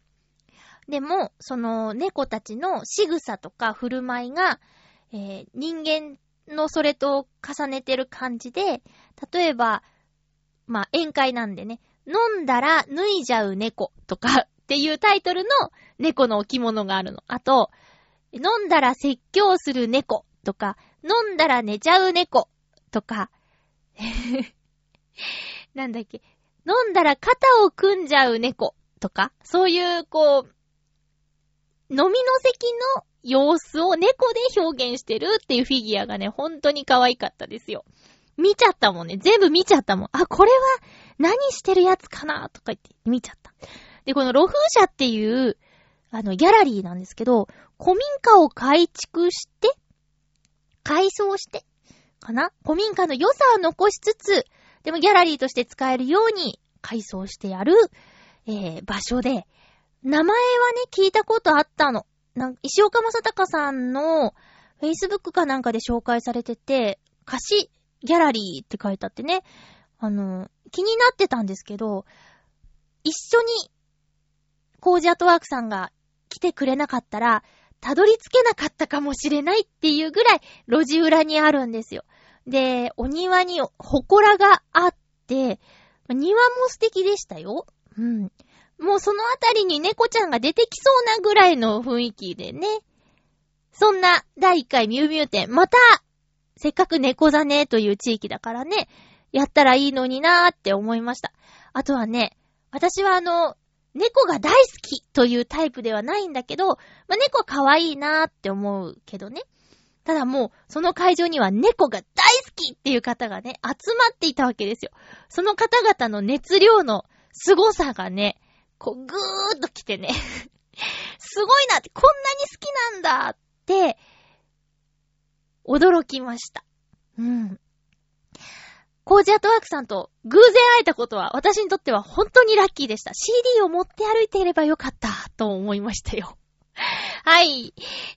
でも、その猫たちの仕草とか振る舞いが、えー、人間のそれと重ねてる感じで、例えば、まあ、宴会なんでね、飲んだら脱いじゃう猫とか、っていうタイトルの猫の置物があるの。あと、飲んだら説教する猫とか、飲んだら寝ちゃう猫とか、(laughs) なんだっけ、飲んだら肩を組んじゃう猫とか、そういう、こう、飲みの席の様子を猫で表現してるっていうフィギュアがね、本当に可愛かったですよ。見ちゃったもんね。全部見ちゃったもん。あ、これは何してるやつかなとか言って見ちゃった。で、この露風車っていう、あの、ギャラリーなんですけど、古民家を改築して、改装して、かな？古民家の良さを残しつつ、でもギャラリーとして使えるように改装してやる、えー、場所で、名前はね、聞いたことあったの。なん石岡正隆さんの Facebook かなんかで紹介されてて、貸しギャラリーって書いてあってね、あの、気になってたんですけど、一緒にコージアトワークさんが来てくれなかったら、たどり着けなかったかもしれないっていうぐらい路地裏にあるんですよ。で、お庭に祠があって、庭も素敵でしたよ。うん。もうそのあたりに猫ちゃんが出てきそうなぐらいの雰囲気でね。そんな第1回ミュウミュウ展、また、せっかく猫座ねという地域だからね、やったらいいのになーって思いました。あとはね、私はあの、猫が大好きというタイプではないんだけど、まあ、猫可愛いなーって思うけどね。ただもう、その会場には猫が大好きっていう方がね、集まっていたわけですよ。その方々の熱量の凄さがね、こう、ぐーっと来てね (laughs) すごいなって、こんなに好きなんだって、驚きました。うん。コージアトワークさんと偶然会えたことは私にとっては本当にラッキーでした。CD を持って歩いていればよかったと思いましたよ。(laughs) はい。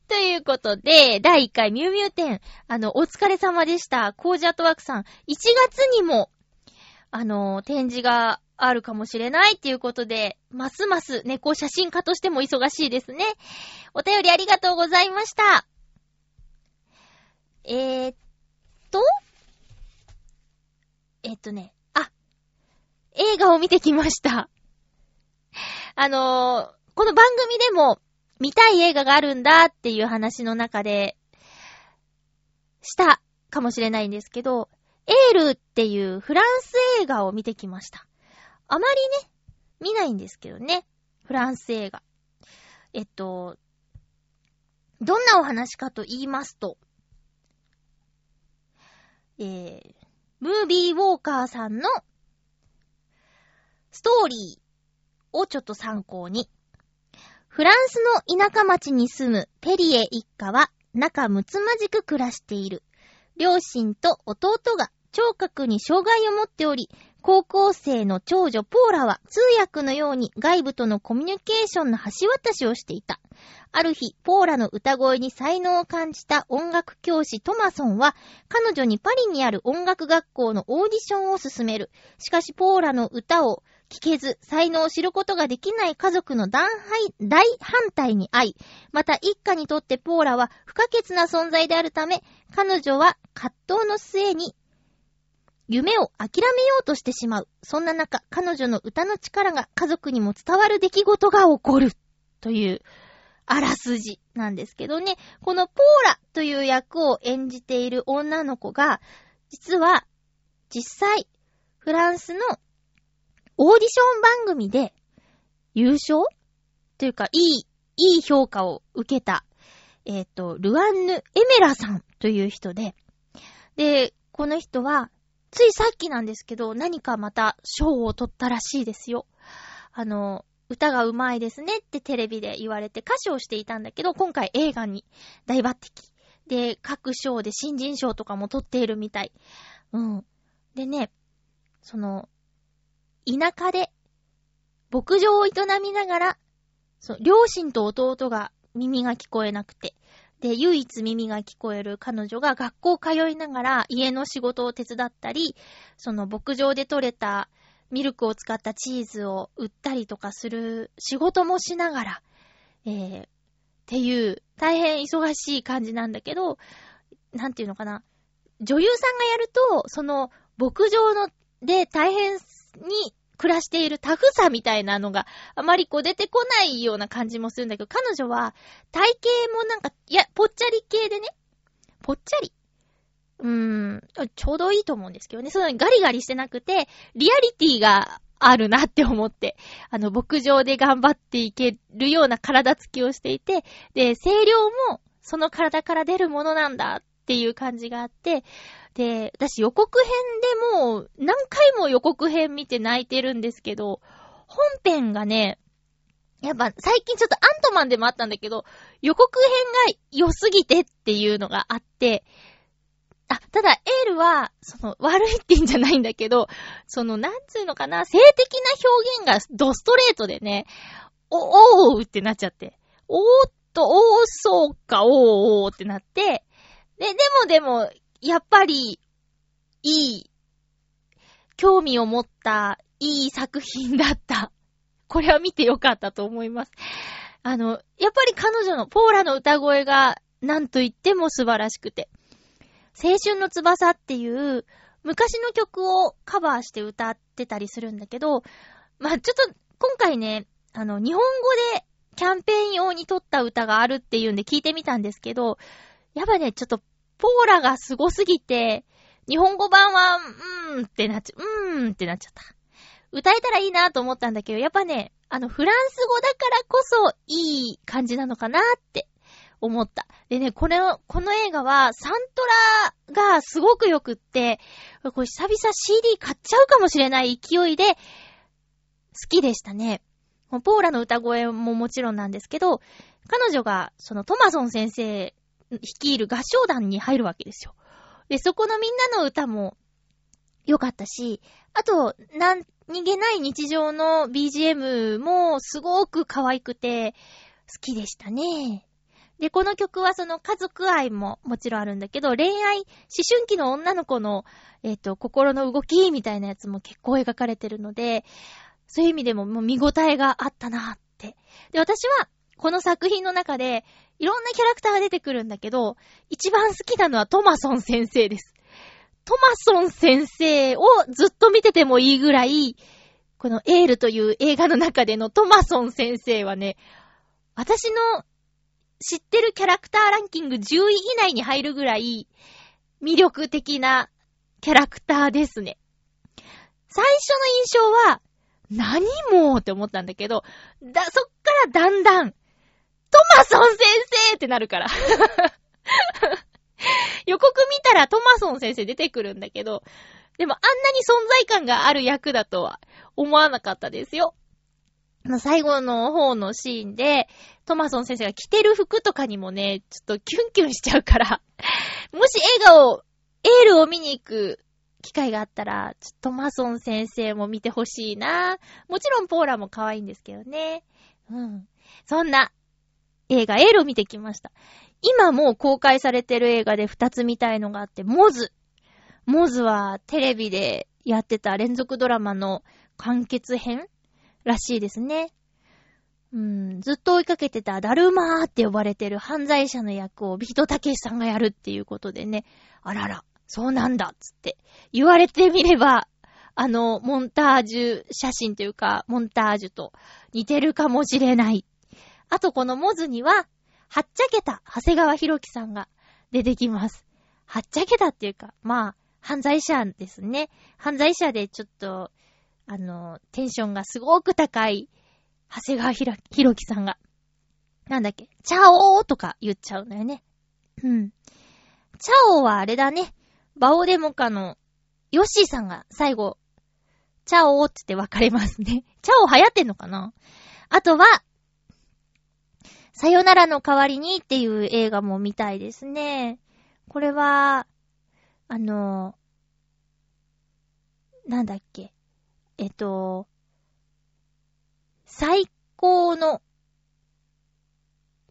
ということで、第1回ミュウミュウ展、あの、お疲れ様でした。コージアトワークさん、1月にも、あの、展示があるかもしれないっていうことで、ますます猫写真家としても忙しいですね。お便りありがとうございました。えー、っと、えっとね、あ、映画を見てきました。(laughs) あのー、この番組でも見たい映画があるんだっていう話の中で、したかもしれないんですけど、エールっていうフランス映画を見てきました。あまりね、見ないんですけどね。フランス映画。えっと、どんなお話かと言いますと、えー、ムービーウォーカーさんのストーリーをちょっと参考に。フランスの田舎町に住むペリエ一家は仲睦まじく暮らしている。両親と弟が聴覚に障害を持っており、高校生の長女ポーラは通訳のように外部とのコミュニケーションの橋渡しをしていた。ある日、ポーラの歌声に才能を感じた音楽教師トマソンは、彼女にパリにある音楽学校のオーディションを進める。しかし、ポーラの歌を聞けず、才能を知ることができない家族の大反対に遭い、また一家にとってポーラは不可欠な存在であるため、彼女は葛藤の末に夢を諦めようとしてしまう。そんな中、彼女の歌の力が家族にも伝わる出来事が起こる。というあらすじなんですけどね、このポーラという役を演じている女の子が、実は、実際、フランスのオーディション番組で優勝というか、いい、いい評価を受けた、えっ、ー、と、ルアンヌ・エメラさんという人で、で、この人は、ついさっきなんですけど、何かまた賞を取ったらしいですよ。あの、歌が上手いですねってテレビで言われて歌唱していたんだけど、今回映画に大抜擢。で、各賞で新人賞とかも取っているみたい。うん。でね、その、田舎で牧場を営みながら、そう、両親と弟が耳が聞こえなくて、で、唯一耳が聞こえる彼女が学校通いながら家の仕事を手伝ったり、その牧場で採れたミルクを使ったチーズを売ったりとかする仕事もしながら、えー、っていう大変忙しい感じなんだけど、なんていうのかな。女優さんがやると、その牧場ので大変に暮らしているタフさみたいなのがあまりこう出てこないような感じもするんだけど、彼女は体型もなんか、いや、ぽっちゃり系でね、ぽっちゃり。うーん、ちょうどいいと思うんですけどね。そのガリガリしてなくて、リアリティがあるなって思って、あの、牧場で頑張っていけるような体つきをしていて、で、声量もその体から出るものなんだっっていう感じがあって、で、私予告編でもう何回も予告編見て泣いてるんですけど、本編がね、やっぱ最近ちょっとアントマンでもあったんだけど、予告編が良すぎてっていうのがあって、あ、ただ、エールは、その、悪いって言うんじゃないんだけど、その、なんつうのかな、性的な表現がドストレートでね、お、おーってなっちゃって。おーっと、おー、そうか、おー、おーってなって、で、でもでも、やっぱり、いい、興味を持った、いい作品だった。(laughs) これは見てよかったと思います。あの、やっぱり彼女のポーラの歌声が、なんと言っても素晴らしくて。青春の翼っていう昔の曲をカバーして歌ってたりするんだけど、まあ、ちょっと今回ね、あの、日本語でキャンペーン用に撮った歌があるっていうんで聞いてみたんですけど、やっぱね、ちょっとポーラが凄すぎて、日本語版は、うーんってなっちゃ、うーんってなっちゃった。歌えたらいいなと思ったんだけど、やっぱね、あの、フランス語だからこそいい感じなのかなって思った。でね、これを、この映画は、サントラがすごく良くって、これ久々 CD 買っちゃうかもしれない勢いで、好きでしたね。ポーラの歌声ももちろんなんですけど、彼女が、そのトマソン先生率いる合唱団に入るわけですよ。で、そこのみんなの歌も良かったし、あと、何気ない日常の BGM もすごく可愛くて、好きでしたね。で、この曲はその家族愛ももちろんあるんだけど、恋愛、思春期の女の子の、えっ、ー、と、心の動きみたいなやつも結構描かれてるので、そういう意味でももう見応えがあったなって。で、私は、この作品の中で、いろんなキャラクターが出てくるんだけど、一番好きなのはトマソン先生です。トマソン先生をずっと見ててもいいぐらい、このエールという映画の中でのトマソン先生はね、私の知ってるキャラクターランキング10位以内に入るぐらい魅力的なキャラクターですね。最初の印象は、何もって思ったんだけど、だ、そっからだんだん、トマソン先生ってなるから。(laughs) 予告見たらトマソン先生出てくるんだけど、でもあんなに存在感がある役だとは思わなかったですよ。最後の方のシーンで、トマソン先生が着てる服とかにもね、ちょっとキュンキュンしちゃうからもし映画を、エールを見に行く機会があったら、ちょっとマソン先生も見てほしいな。もちろんポーラも可愛いんですけどね。うん。そんな映画エールを見てきました。今もう公開されてる映画で2つ見たいのがあって、モズ。モズはテレビでやってた連続ドラマの完結編らしいですね。うん、ずっと追いかけてたダルマーって呼ばれてる犯罪者の役をビートたけしさんがやるっていうことでね、あらら、そうなんだっつって言われてみれば、あの、モンタージュ写真というか、モンタージュと似てるかもしれない。あとこのモズには、はっちゃけた長谷川博樹さんが出てきます。はっちゃけたっていうか、まあ、犯罪者ですね。犯罪者でちょっと、あの、テンションがすごく高い、長谷川ひろひろきさんが、なんだっけ、チャオーとか言っちゃうんだよね。うん。チャオーはあれだね。バオデモカのヨッシーさんが最後、チャオーって言って別れますね。チャオー流行ってんのかな？あとは、さよならの代わりにっていう映画も見たいですね。これは、あの、なんだっけ。えっと、最高の、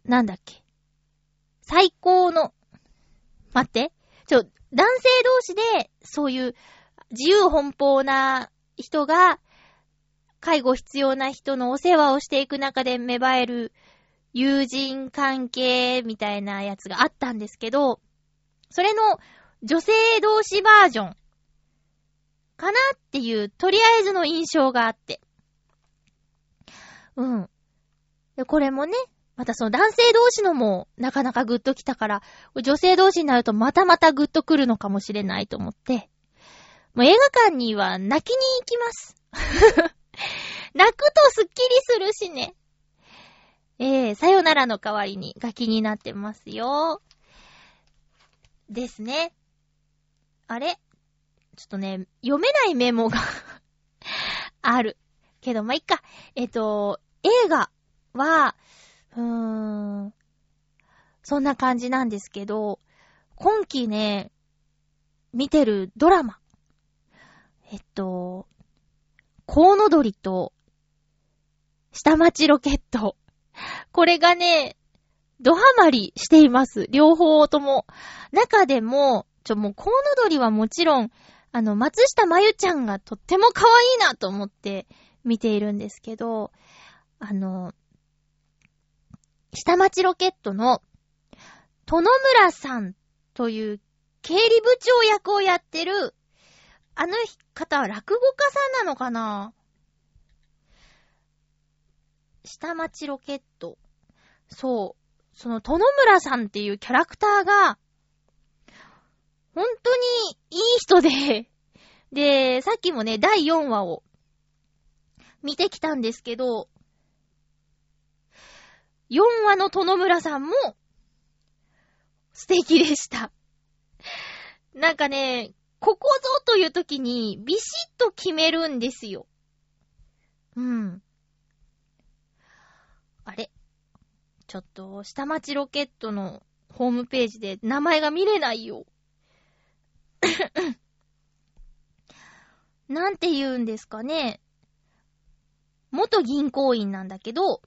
なんだっけ。最高の、待って。ちょ、男性同士で、そういう自由奔放な人が、介護必要な人のお世話をしていく中で芽生える友人関係みたいなやつがあったんですけど、それの女性同士バージョンかなっていう、とりあえずの印象があって。うん。で、これもね、またその男性同士のもなかなかグッときたから、女性同士になるとまたまたグッとくるのかもしれないと思って、もう映画館には泣きに行きます。(laughs) 泣くとスッキリするしね。えー、さよならの代わりにガキになってますよ。ですね。あれ？ちょっとね、読めないメモが (laughs) ある。けど、まあ、いっか。えっ、と、映画は、うーん、そんな感じなんですけど、今期ね、見てるドラマ。えっと、コウノドリと、下町ロケット。これがね、ドハマりしています。両方とも。中でも、ちょ、もう、コウノドリはもちろん、あの、松下まゆちゃんがとっても可愛いなと思って見ているんですけど、あの、下町ロケットの、殿村さんという経理部長役をやってる、あの方は落語家さんなのかな？下町ロケット。そう。その、殿村さんっていうキャラクターが、本当にいい人で、で、さっきもね、第4話を見てきたんですけど、4話の殿村さんも素敵でした。なんかね、ここぞという時にビシッと決めるんですよ。うん。あれ？ちょっと、下町ロケットのホームページで名前が見れないよ。(coughs) なんて言うんですかね。元銀行員なんだけど、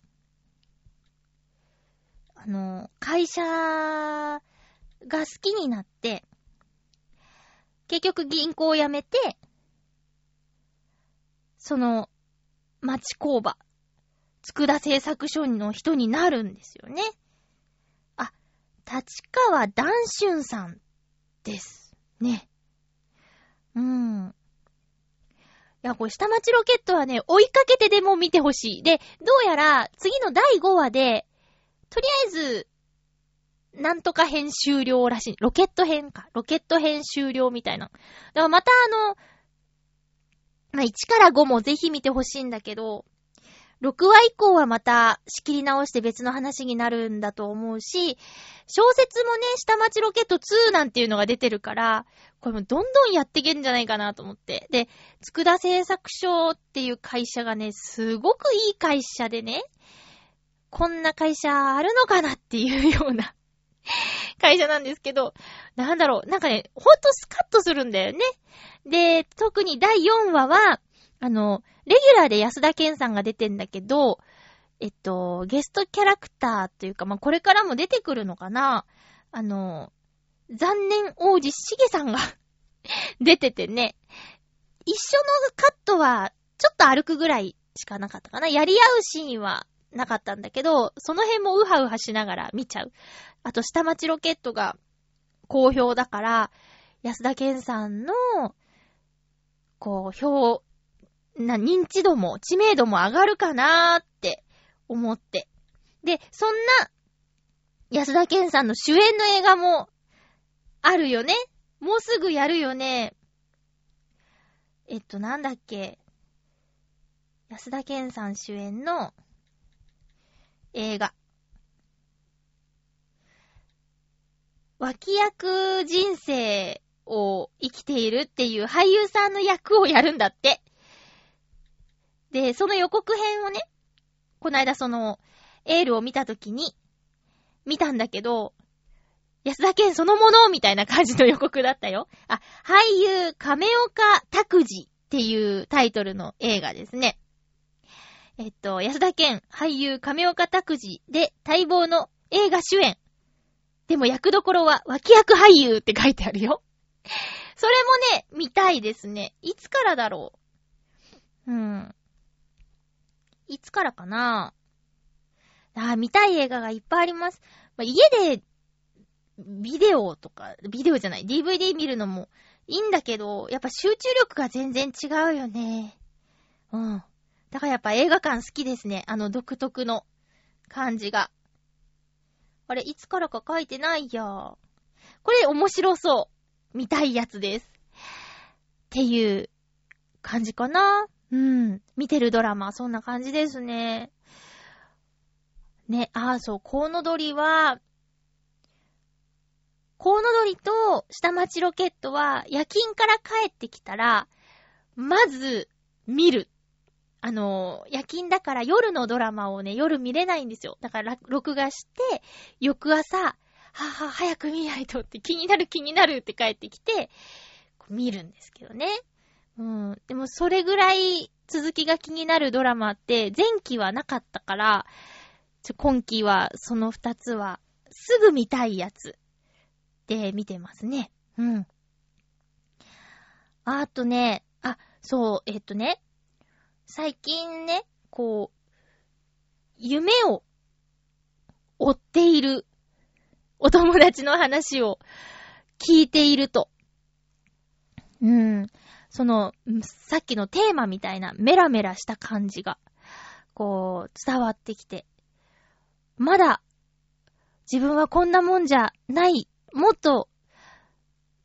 あの、会社が好きになって、結局銀行を辞めて、その、町工場、佃製作所の人になるんですよね。あ、立川談春さんです。ね。うん。いや、これ下町ロケットはね、追いかけてでも見てほしい。で、どうやら次の第5話で、とりあえず、なんとか編終了らしい。ロケット編か。ロケット編終了みたいな。だからまたあの、まあ、1から5もぜひ見てほしいんだけど、6話以降はまた仕切り直して別の話になるんだと思うし、小説もね、下町ロケット2なんていうのが出てるから、これもどんどんやっていけるんじゃないかなと思って。で、つくだ製作所っていう会社がね、すごくいい会社でね、こんな会社あるのかなっていうような (laughs) 会社なんですけど、なんだろう、なんかね、ほんとスカッとするんだよね。で、特に第4話は、あの、レギュラーで安田健さんが出てんだけど、えっと、ゲストキャラクターというか、まあ、これからも出てくるのかなあの、残念王子しげさんが (laughs) 出ててね、一緒のカットは、ちょっと歩くぐらいしかなかったかな。やり合うシーンはなかったんだけど、その辺もウハウハしながら見ちゃう。あと、下町ロケットが好評だから、安田健さんの、こう、表、な、認知度も、知名度も上がるかなーって思って。で、そんな、安田健さんの主演の映画も、あるよねもうすぐやるよねえっと、なんだっけ安田健さん主演の映画。脇役人生を生きているっていう俳優さんの役をやるんだって。で、その予告編をね、こないだその、エールを見たときに、見たんだけど、安田健そのものみたいな感じの予告だったよ。あ、俳優亀岡拓司っていうタイトルの映画ですね。えっと、安田健俳優亀岡拓司で待望の映画主演。でも役どころは脇役俳優って書いてあるよ。それもね、見たいですね。いつからだろう。うん。いつからかな？あ見たい映画がいっぱいあります。まあ、家で、ビデオとか、ビデオじゃない、DVD 見るのもいいんだけど、やっぱ集中力が全然違うよね。うん。だからやっぱ映画館好きですね。あの独特の感じが。あれ、いつからか書いてないや。これ面白そう。見たいやつです。っていう感じかな。うん。見てるドラマ、そんな感じですね。ね、ああ、そう、コウノドリは、コウノドリと下町ロケットは夜勤から帰ってきたら、まず見るあの、夜勤だから夜のドラマをね、夜見れないんですよ。だから録画して、翌朝、はは、早く見ないとって気になる気になるって帰ってきて、見るんですけどね。うん。でもそれぐらい続きが気になるドラマって前期はなかったから、今期はその二つはすぐ見たいやつで見てますね。うん。あとね、あ、そう、えっとね、最近ね、こう、夢を追っているお友達の話を聞いていると、うん、その、さっきのテーマみたいなメラメラした感じが、こう、伝わってきて、まだ、自分はこんなもんじゃない、もっと、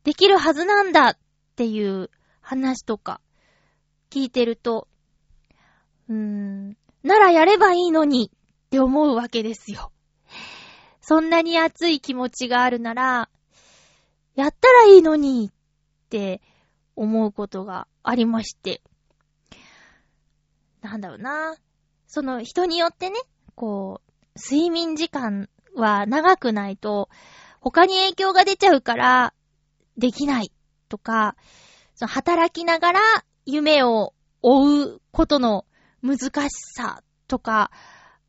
できるはずなんだ。っていう話とか、聞いてると、うーん、ならやればいいのに。って思うわけですよ。そんなに熱い気持ちがあるなら、やったらいいのに。って思うことがありまして。なんだろうな。その人によってね、こう、睡眠時間は長くないと、他に影響が出ちゃうから、できないとか、その働きながら夢を追うことの難しさとか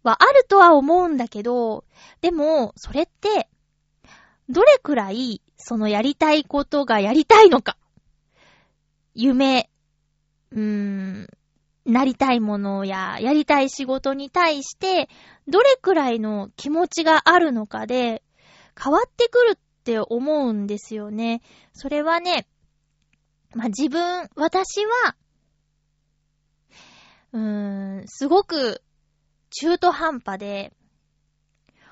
はあるとは思うんだけど、でも、それって、どれくらい、そのやりたいことがやりたいのか。夢、うーん、なりたいものややりたい仕事に対して、どれくらいの気持ちがあるのかで、変わってくるって思うんですよね。それはね、まあ、自分、私は、うーん、すごく中途半端で、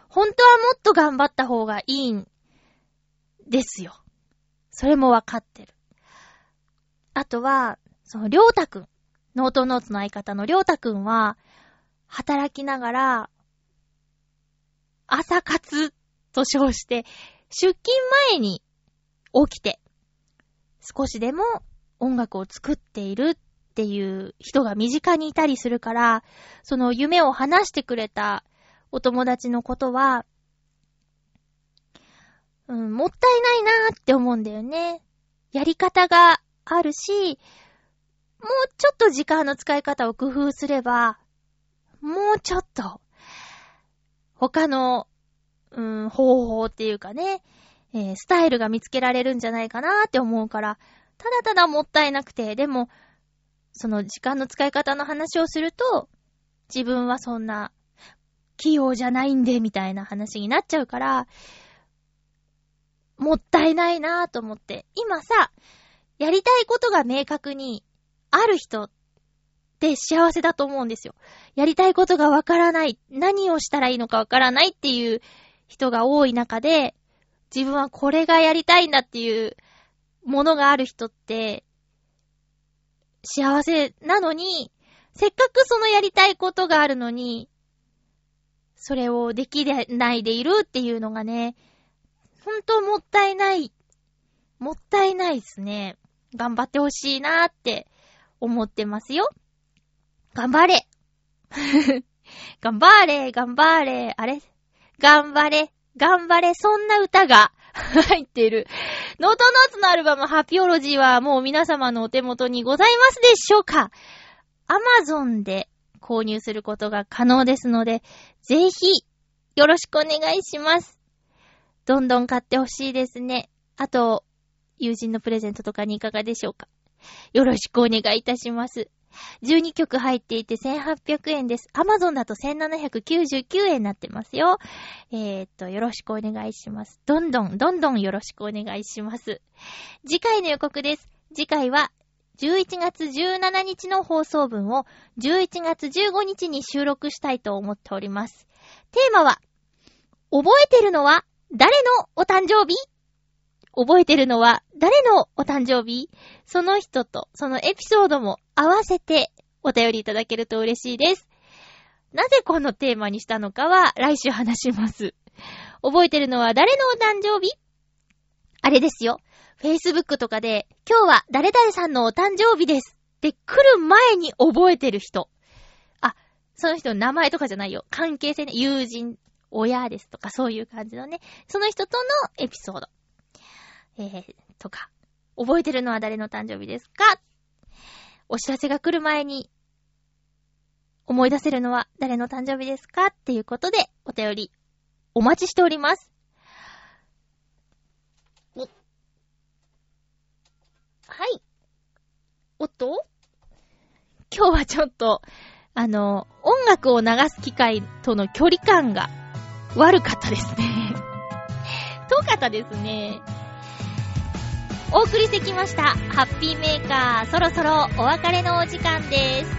本当はもっと頑張った方がいいんですよ。それもわかってる。あとは、その、りょうたくん。ノートノーツの相方のりょうたくんは、働きながら、朝活と称して、出勤前に起きて、少しでも音楽を作っているっていう人が身近にいたりするから、その夢を話してくれたお友達のことは、うん、もったいないなーって思うんだよね。やり方があるし、もうちょっと時間の使い方を工夫すれば、もうちょっと、他の、うん、方法っていうかね、えー、スタイルが見つけられるんじゃないかなって思うから、ただただもったいなくて、でも、その時間の使い方の話をすると、自分はそんな、器用じゃないんで、みたいな話になっちゃうから、もったいないなぁと思って。今さ、やりたいことが明確にある人って幸せだと思うんですよ。やりたいことがわからない、何をしたらいいのかわからないっていう人が多い中で、自分はこれがやりたいんだっていうものがある人って、幸せなのに、せっかくそのやりたいことがあるのに、それをできないでいるっていうのがね、ほんともったいない、もったいないですね。頑張ってほしいなーって思ってますよ。頑張れ (laughs) 頑張れ頑張れあれ？頑張れ頑張れそんな歌が (laughs) 入っている。ノートノーツのアルバムハピオロジーはもう皆様のお手元にございますでしょうかアマゾンで購入することが可能ですので、ぜひよろしくお願いします。どんどん買ってほしいですね。あと、友人のプレゼントとかにいかがでしょうか？よろしくお願いいたします。12曲入っていて1800円です。Amazon だと1799円になってますよ。えー、っと、よろしくお願いします。どんどん、どんどんよろしくお願いします。次回の予告です。次回は11月17日の放送分を11月15日に収録したいと思っております。テーマは、覚えてるのは誰のお誕生日？覚えてるのは誰のお誕生日？その人とそのエピソードも合わせてお便りいただけると嬉しいです。なぜこのテーマにしたのかは来週話します。覚えてるのは誰のお誕生日？あれですよ。Facebook とかで、今日は誰々さんのお誕生日ですって来る前に覚えてる人。あ、その人の名前とかじゃないよ。関係性ね。友人、親ですとかそういう感じのね。その人とのエピソード。えー、とか、覚えてるのは誰の誕生日ですか？お知らせが来る前に、思い出せるのは誰の誕生日ですか？っていうことで、お便り、お待ちしております。お、はい。おっと今日はちょっと、あの、音楽を流す機会との距離感が悪かったですね。(laughs) 遠かったですね。お送りしてきました。ハッピーメーカー、そろそろお別れのお時間です。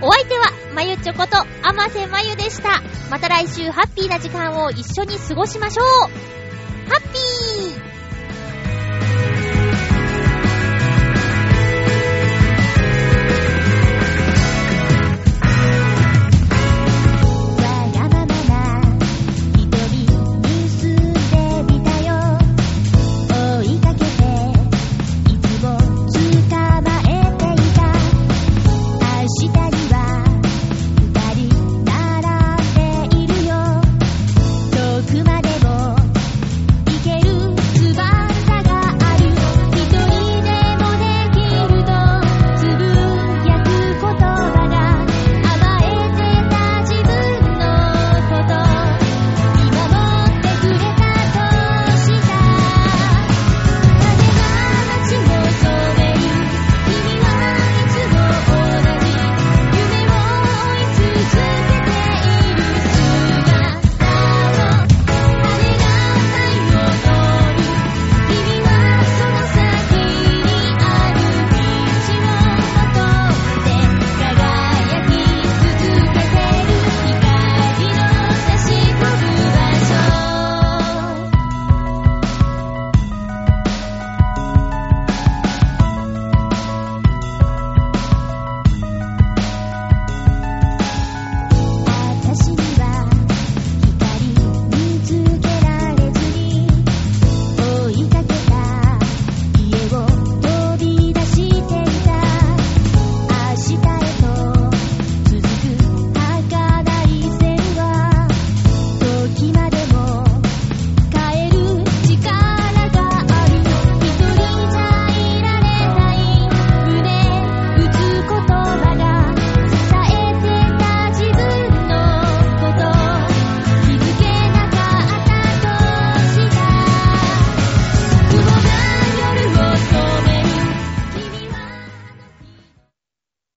お相手は、まゆちょこと、あませまゆでした。また来週ハッピーな時間を一緒に過ごしましょうハッピー